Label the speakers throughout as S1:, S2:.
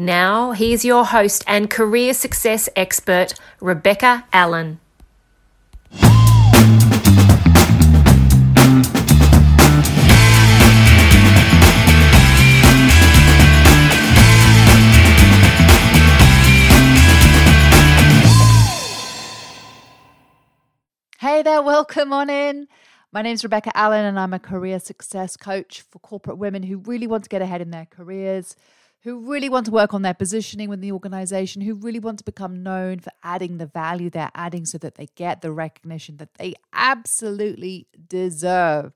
S1: Now, here's your host and career success expert, Rebecca Allen.
S2: Hey there, welcome on in. My name is Rebecca Allen, and I'm a career success coach for corporate women who really want to get ahead in their careers, who really want to work on their positioning within the organization, who really want to become known for adding the value they're adding so that they get the recognition that they absolutely deserve.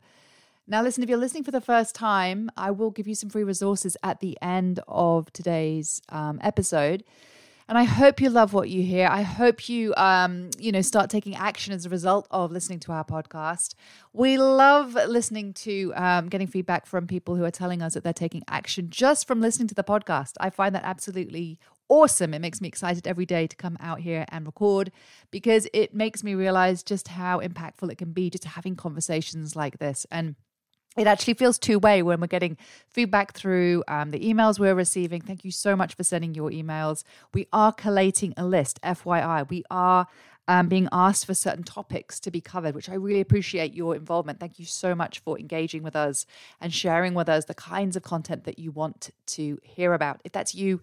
S2: Now, listen, if you're listening for the first time, I will give you some free resources at the end of today's um, episode. And I hope you love what you hear. I hope you, um, you know, start taking action as a result of listening to our podcast. We love listening to um, getting feedback from people who are telling us that they're taking action just from listening to the podcast. I find that absolutely awesome. It makes me excited every day to come out here and record because it makes me realize just how impactful it can be just having conversations like this. And it actually feels two way when we're getting feedback through um, the emails we're receiving. Thank you so much for sending your emails. We are collating a list, FYI. We are um, being asked for certain topics to be covered, which I really appreciate your involvement. Thank you so much for engaging with us and sharing with us the kinds of content that you want to hear about. If that's you,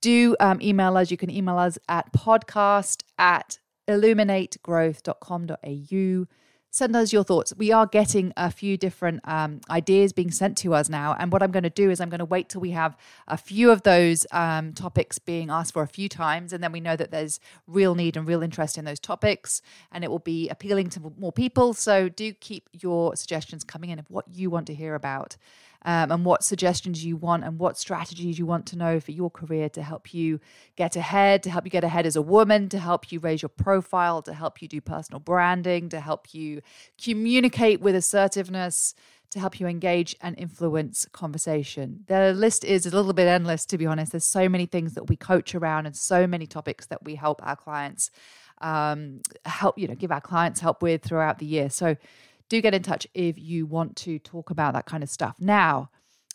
S2: do um, email us. You can email us at podcast at illuminategrowth.com.au send us your thoughts. We are getting a few different um, ideas being sent to us now. And what I'm going to do is I'm going to wait till we have a few of those um, topics being asked for a few times. And then we know that there's real need and real interest in those topics. And it will be appealing to more people. So do keep your suggestions coming in of what you want to hear about um, and what suggestions you want and what strategies you want to know for your career to help you get ahead, to help you get ahead as a woman, to help you raise your profile, to help you do personal branding, to help you communicate with assertiveness to help you engage and influence conversation. The list is a little bit endless, to be honest. There's so many things that we coach around and so many topics that we help our clients um, help, you know, give our clients help with throughout the year. So do get in touch if you want to talk about that kind of stuff. Now,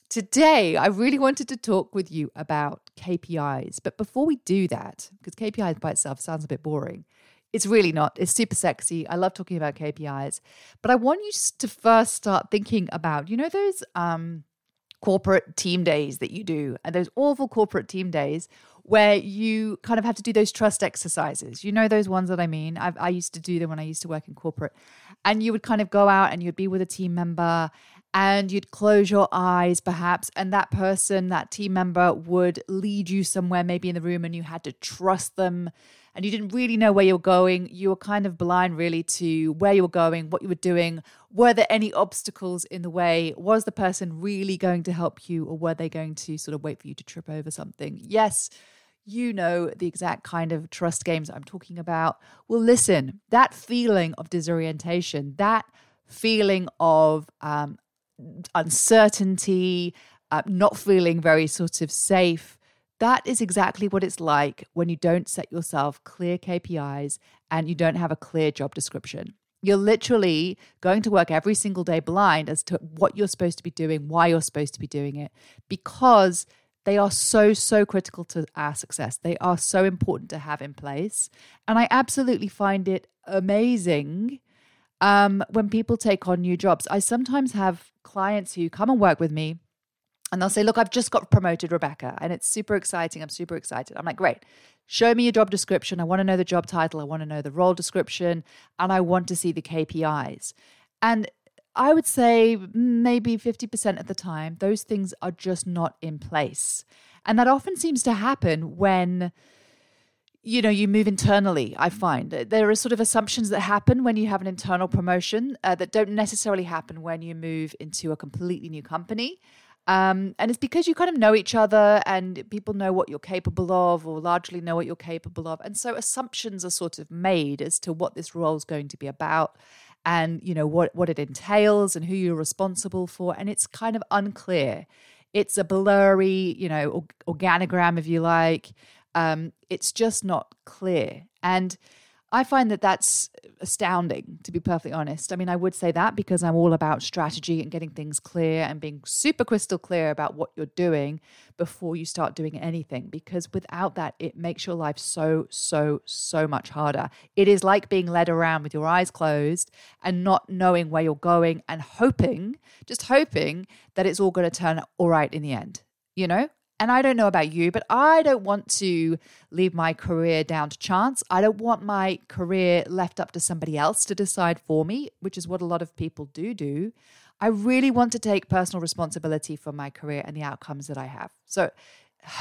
S2: today I really wanted to talk with you about KPIs. But before we do that, because KPIs by itself sounds a bit boring, it's really not. It's super sexy. I love talking about KPIs. But I want you to first start thinking about, you know, those um, corporate team days that you do, and those awful corporate team days where you kind of have to do those trust exercises. You know those ones that I mean. I've, i used to do them when I used to work in corporate, and you would kind of go out and you'd be with a team member, and you'd close your eyes perhaps, and that person, that team member, would lead you somewhere, maybe in the room, and you had to trust them. And you didn't really know where you're going. You were kind of blind, really, to where you were going, what you were doing. Were there any obstacles in the way? Was the person really going to help you, or were they going to sort of wait for you to trip over something? Yes, you know the exact kind of trust games I'm talking about. Well, listen, that feeling of disorientation, that feeling of um, uncertainty, uh, not feeling very sort of safe, that is exactly what it's like when you don't set yourself clear KPIs and you don't have a clear job description. You're literally going to work every single day blind as to what you're supposed to be doing, why you're supposed to be doing it, because they are so, so critical to our success. They are so important to have in place. And I absolutely find it amazing um, when people take on new jobs. I sometimes have clients who come and work with me and they'll say, Look, I've just got promoted, Rebecca, and it's super exciting. I'm super excited. I'm like, Great. Show me your job description. I want to know the job title. I want to know the role description. And I want to see the KPIs. And I would say maybe 50% of the time, those things are just not in place. And that often seems to happen when you know you move internally i find there are sort of assumptions that happen when you have an internal promotion uh, that don't necessarily happen when you move into a completely new company Um, and it's because you kind of know each other and people know what you're capable of or largely know what you're capable of. And so assumptions are sort of made as to what this role is going to be about and, you know, what, what it entails and who you're responsible for. And it's kind of unclear. It's a blurry, you know, organogram, if you like. Um, it's just not clear. And I find that that's astounding, to be perfectly honest. I mean, I would say that because I'm all about strategy and getting things clear and being super crystal clear about what you're doing before you start doing anything. Because without that, it makes your life so, so, so much harder. It is like being led around with your eyes closed and not knowing where you're going and hoping, just hoping that it's all going to turn all right in the end. You know, and I don't know about you, but I don't want to leave my career down to chance. I don't want my career left up to somebody else to decide for me, which is what a lot of people do do. I really want to take personal responsibility for my career and the outcomes that I have. So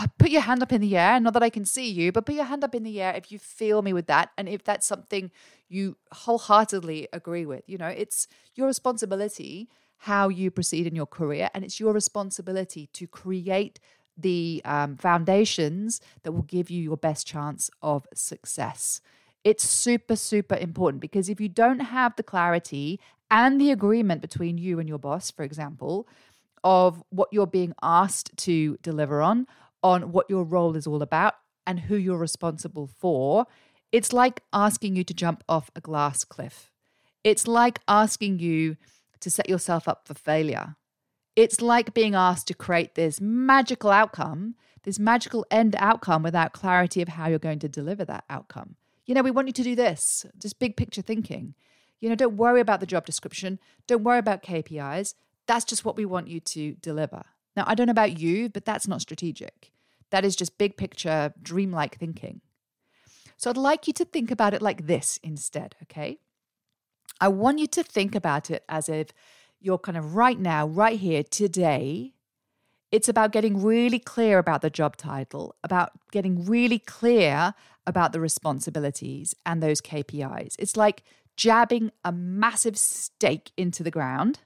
S2: uh, put your hand up in the air. Not that I can see you, but put your hand up in the air if you feel me with that. And if that's something you wholeheartedly agree with, you know, it's your responsibility how you proceed in your career. And it's your responsibility to create the um, foundations that will give you your best chance of success. It's super, super important because if you don't have the clarity and the agreement between you and your boss, for example, of what you're being asked to deliver on, on what your role is all about, and who you're responsible for, it's like asking you to jump off a glass cliff. It's like asking you to set yourself up for failure. It's like being asked to create this magical outcome, this magical end outcome without clarity of how you're going to deliver that outcome. You know, we want you to do this, just big picture thinking. You know, don't worry about the job description, don't worry about KPIs. That's just what we want you to deliver. Now, I don't know about you, but that's not strategic. That is just big picture, dreamlike thinking. So I'd like you to think about it like this instead, okay? I want you to think about it as if you're kind of right now, right here, today. It's about getting really clear about the job title, about getting really clear about the responsibilities and those KPIs. It's like jabbing a massive stake into the ground,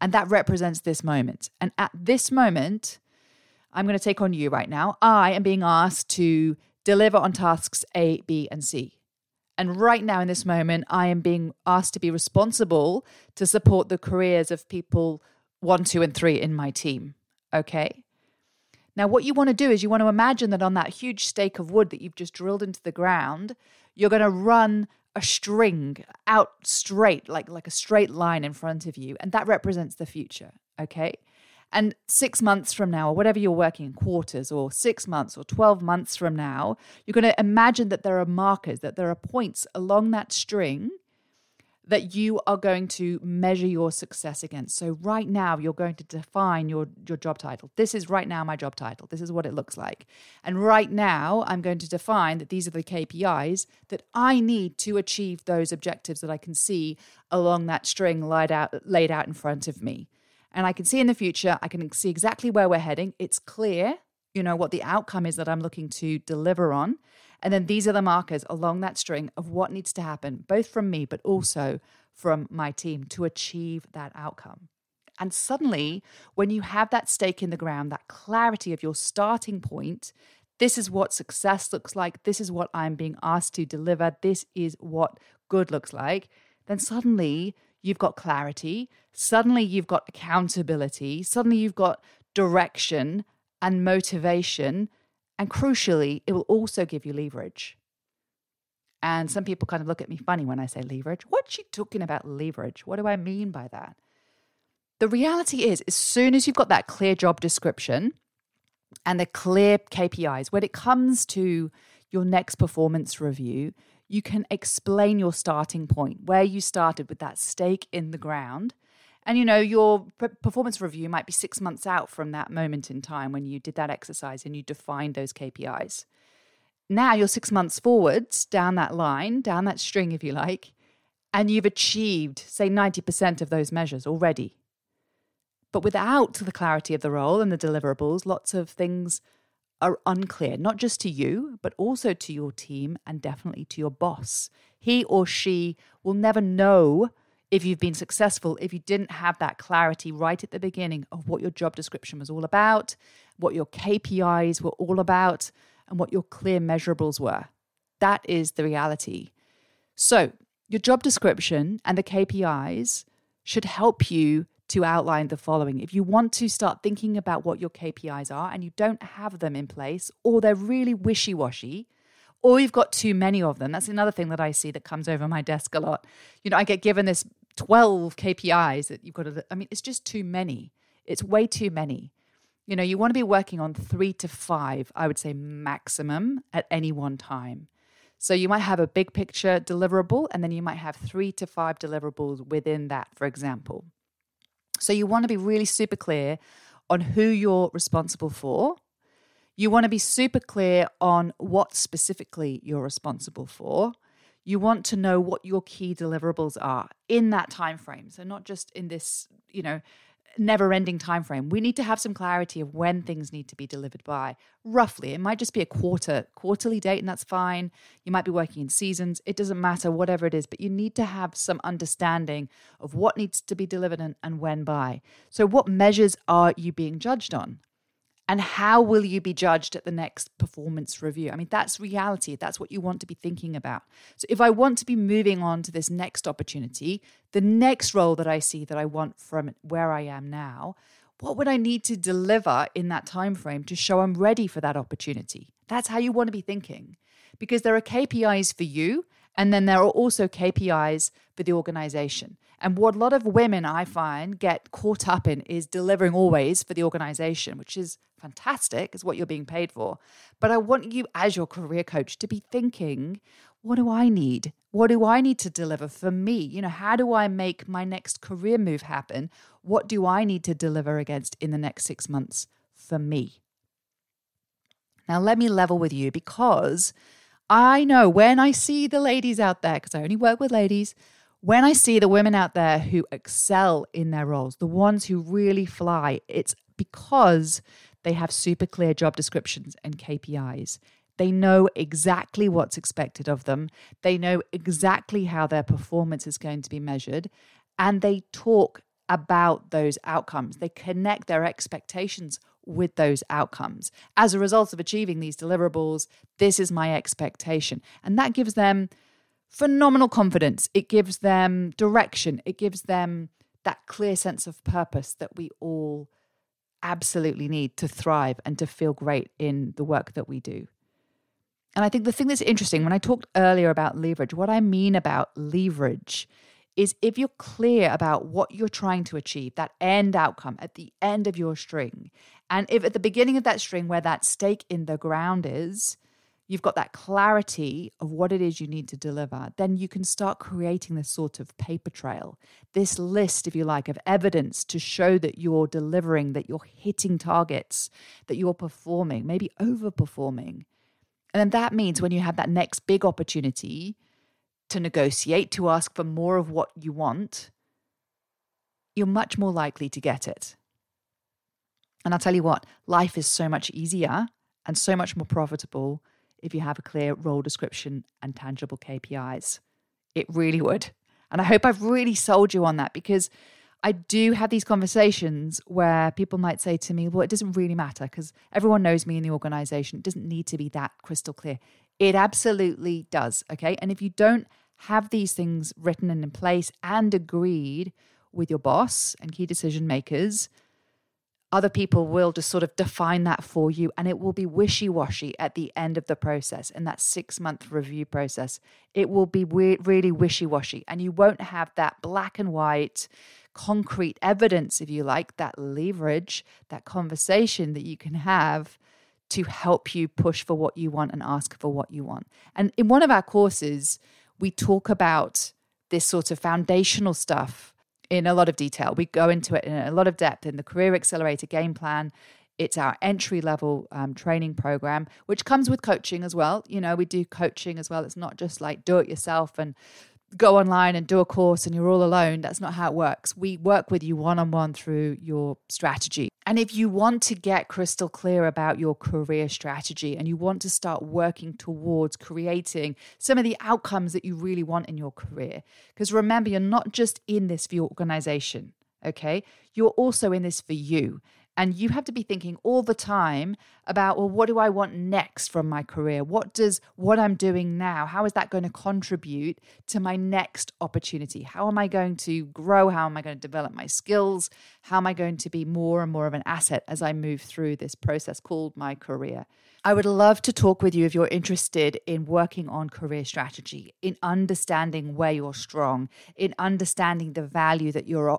S2: and that represents this moment. And at this moment, I'm going to take on you right now. I am being asked to deliver on tasks A, B, and C. And right now, in this moment, I am being asked to be responsible to support the careers of people one, two, and three in my team. Okay. Now, what you want to do is you want to imagine that on that huge stake of wood that you've just drilled into the ground, you're going to run a string out straight, like, like a straight line in front of you. And that represents the future. Okay. And six months from now, or whatever you're working in quarters, or six months, or 12 months from now, you're going to imagine that there are markers, that there are points along that string that you are going to measure your success against. So right now you're going to define your your job title. This is right now my job title. This is what it looks like. And right now I'm going to define that these are the KPIs that I need to achieve those objectives that I can see along that string laid out laid out in front of me and I can see in the future, I can see exactly where we're heading. It's clear, you know, what the outcome is that I'm looking to deliver on. And then these are the markers along that string of what needs to happen, both from me, but also from my team to achieve that outcome. And suddenly, when you have that stake in the ground, that clarity of your starting point, this is what success looks like, this is what I'm being asked to deliver, this is what good looks like, then suddenly you've got clarity, suddenly you've got accountability, suddenly you've got direction and motivation. And crucially, it will also give you leverage. And some people kind of look at me funny when I say leverage. What's she talking about leverage? What do I mean by that? The reality is, as soon as you've got that clear job description and the clear KPIs, when it comes to your next performance review, you can explain your starting point, where you started with that stake in the ground. And you know, your performance review might be six months out from that moment in time when you did that exercise and you defined those KPIs. Now you're six months forwards down that line, down that string, if you like, and you've achieved, say, 90% of those measures already. But without the clarity of the role and the deliverables, lots of things are unclear, not just to you, but also to your team and definitely to your boss. He or she will never know if you've been successful if you didn't have that clarity right at the beginning of what your job description was all about, what your KPIs were all about, and what your clear measurables were. That is the reality. So, your job description and the KPIs should help you to outline the following. If you want to start thinking about what your KPIs are and you don't have them in place, or they're really wishy washy, or you've got too many of them, that's another thing that I see that comes over my desk a lot. You know, I get given this 12 KPIs that you've got to, I mean, it's just too many. It's way too many. You know, you want to be working on three to five, I would say maximum at any one time. So you might have a big picture deliverable, and then you might have three to five deliverables within that, for example. So you want to be really super clear on who you're responsible for. You want to be super clear on what specifically you're responsible for. You want to know what your key deliverables are in that time frame. So not just in this, you know, never ending time frame we need to have some clarity of when things need to be delivered by roughly. It might just be a quarter quarterly date and that's fine. You might be working in seasons. It doesn't matter whatever it is but you need to have some understanding of what needs to be delivered and, and when by. So what measures are you being judged on and how will you be judged at the next performance review? I mean, that's reality. That's what you want to be thinking about. So, if I want to be moving on to this next opportunity, the next role that I see that I want from where I am now, what would I need to deliver in that time frame to show I'm ready for that opportunity? That's how you want to be thinking. Because there are KPIs for you, and then there are also KPIs for the organization. And what a lot of women I find get caught up in is delivering always for the organization, which is fantastic, is what you're being paid for. But I want you, as your career coach, to be thinking, what do I need? What do I need to deliver for me? You know, how do I make my next career move happen? What do I need to deliver against in the next six months for me? Now, let me level with you because I know when I see the ladies out there, because I only work with ladies, when I see the women out there who excel in their roles, the ones who really fly, it's because they have super clear job descriptions and KPIs. They know exactly what's expected of them. They know exactly how their performance is going to be measured. And they talk about those outcomes. They connect their expectations with those outcomes. As a result of achieving these deliverables, this is my expectation. And that gives them phenomenal confidence. It gives them direction. It gives them that clear sense of purpose that we all absolutely need to thrive and to feel great in the work that we do. And I think the thing that's interesting, when I talked earlier about leverage, what I mean about leverage is if you're clear about what you're trying to achieve, that end outcome at the end of your string, and if at the beginning of that string, where that stake in the ground is, you've got that clarity of what it is you need to deliver, then you can start creating this sort of paper trail, this list, if you like, of evidence to show that you're delivering, that you're hitting targets, that you're performing, maybe overperforming. And then that means when you have that next big opportunity to negotiate, to ask for more of what you want, you're much more likely to get it. And I'll tell you what, life is so much easier and so much more profitable if you have a clear role description and tangible KPIs. It really would. And I hope I've really sold you on that because I do have these conversations where people might say to me, well, it doesn't really matter because everyone knows me in the organization. It doesn't need to be that crystal clear. It absolutely does. Okay. And if you don't have these things written and in place and agreed with your boss and key decision makers, other people will just sort of define that for you and it will be wishy-washy at the end of the process in that six month review process. It will be we- really wishy-washy and you won't have that black and white concrete evidence if you like that leverage that conversation that you can have to help you push for what you want and ask for what you want. And in one of our courses we talk about this sort of foundational stuff in a lot of detail. We go into it in a lot of depth in the Career Accelerator game plan. It's our entry level um, training program, which comes with coaching as well. You know, we do coaching as well. It's not just like do it yourself and go online and do a course and you're all alone. That's not how it works. We work with you one on one through your strategy. And if you want to get crystal clear about your career strategy and you want to start working towards creating some of the outcomes that you really want in your career, because remember, you're not just in this for your organization, okay? You're also in this for you. And you have to be thinking all the time about, well, what do I want next from my career? What does what I'm doing now, how is that going to contribute to my next opportunity? How am I going to grow? How am I going to develop my skills? How am I going to be more and more of an asset as I move through this process called my career? I would love to talk with you if you're interested in working on career strategy, in understanding where you're strong, in understanding the value that you're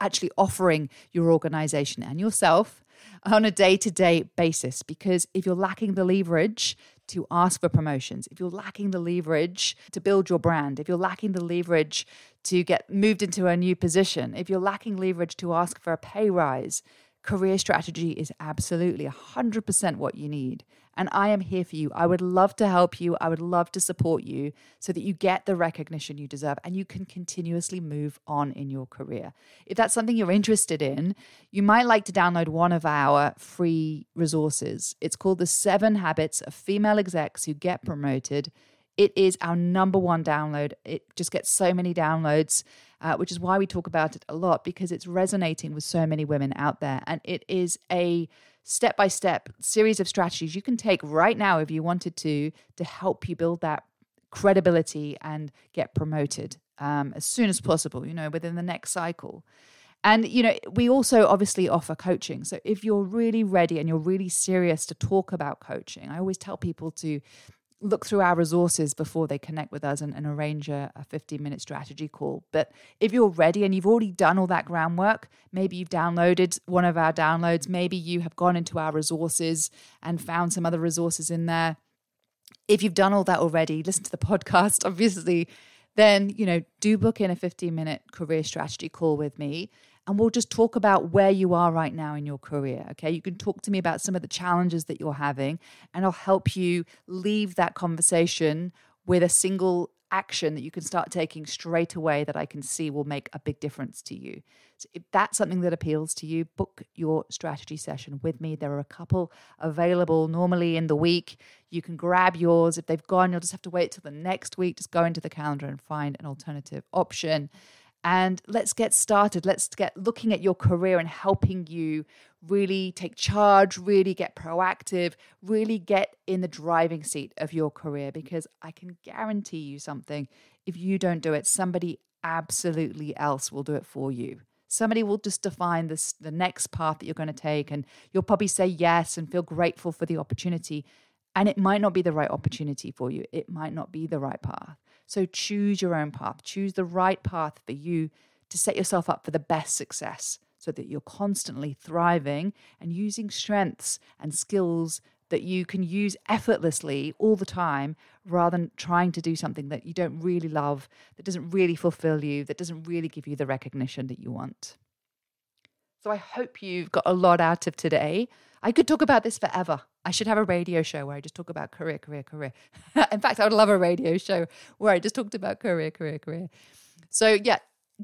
S2: actually offering your organization and yourself on a day to day basis. Because if you're lacking the leverage to ask for promotions, if you're lacking the leverage to build your brand, if you're lacking the leverage to get moved into a new position, if you're lacking leverage to ask for a pay rise, career strategy is absolutely 100% what you need. And I am here for you. I would love to help you. I would love to support you so that you get the recognition you deserve and you can continuously move on in your career. If that's something you're interested in, you might like to download one of our free resources. It's called The Seven Habits of Female Execs Who Get Promoted. It is our number one download. It just gets so many downloads, uh, which is why we talk about it a lot because it's resonating with so many women out there. And it is a step by step series of strategies you can take right now if you wanted to to help you build that credibility and get promoted um, as soon as possible you know within the next cycle. And you know we also obviously offer coaching. So if you're really ready and you're really serious to talk about coaching i always tell people to look through our resources before they connect with us and, and arrange a, a 15 minute strategy call. But if you're ready and you've already done all that groundwork, maybe you've downloaded one of our downloads, maybe you have gone into our resources and found some other resources in there. If you've done all that already, listen to the podcast, obviously, then, you know, do book in a 15 minute career strategy call with me and we'll just talk about where you are right now in your career. Okay. You can talk to me about some of the challenges that you're having, and I'll help you leave that conversation with a single action that you can start taking straight away that I can see will make a big difference to you. So if that's something that appeals to you, book your strategy session with me. There are a couple available normally in the week. You can grab yours. If they've gone, you'll just have to wait till the next week. Just go into the calendar and find an alternative option and let's get started. Let's get looking at your career and helping you really take charge, really get proactive, really get in the driving seat of your career because I can guarantee you something. If you don't do it, somebody absolutely else will do it for you. Somebody will just define this the next path that you're going to take and you'll probably say yes and feel grateful for the opportunity and it might not be the right opportunity for you. It might not be the right path. So choose your own path, choose the right path for you to set yourself up for the best success so that you're constantly thriving and using strengths and skills that you can use effortlessly all the time rather than trying to do something that you don't really love, that doesn't really fulfill you, that doesn't really give you the recognition that you want. So I hope you've got a lot out of today. I could talk about this forever. I should have a radio show where I just talk about career, career, career. In fact, I would love a radio show where I just talked about career, career, career. So, yeah,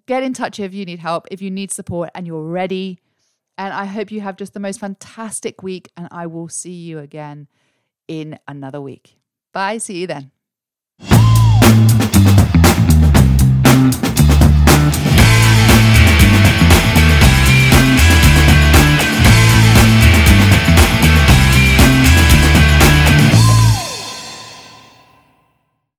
S2: get in touch if you need help, if you need support and you're ready. And I hope you have just the most fantastic week. And I will see you again in another week. Bye. See you then.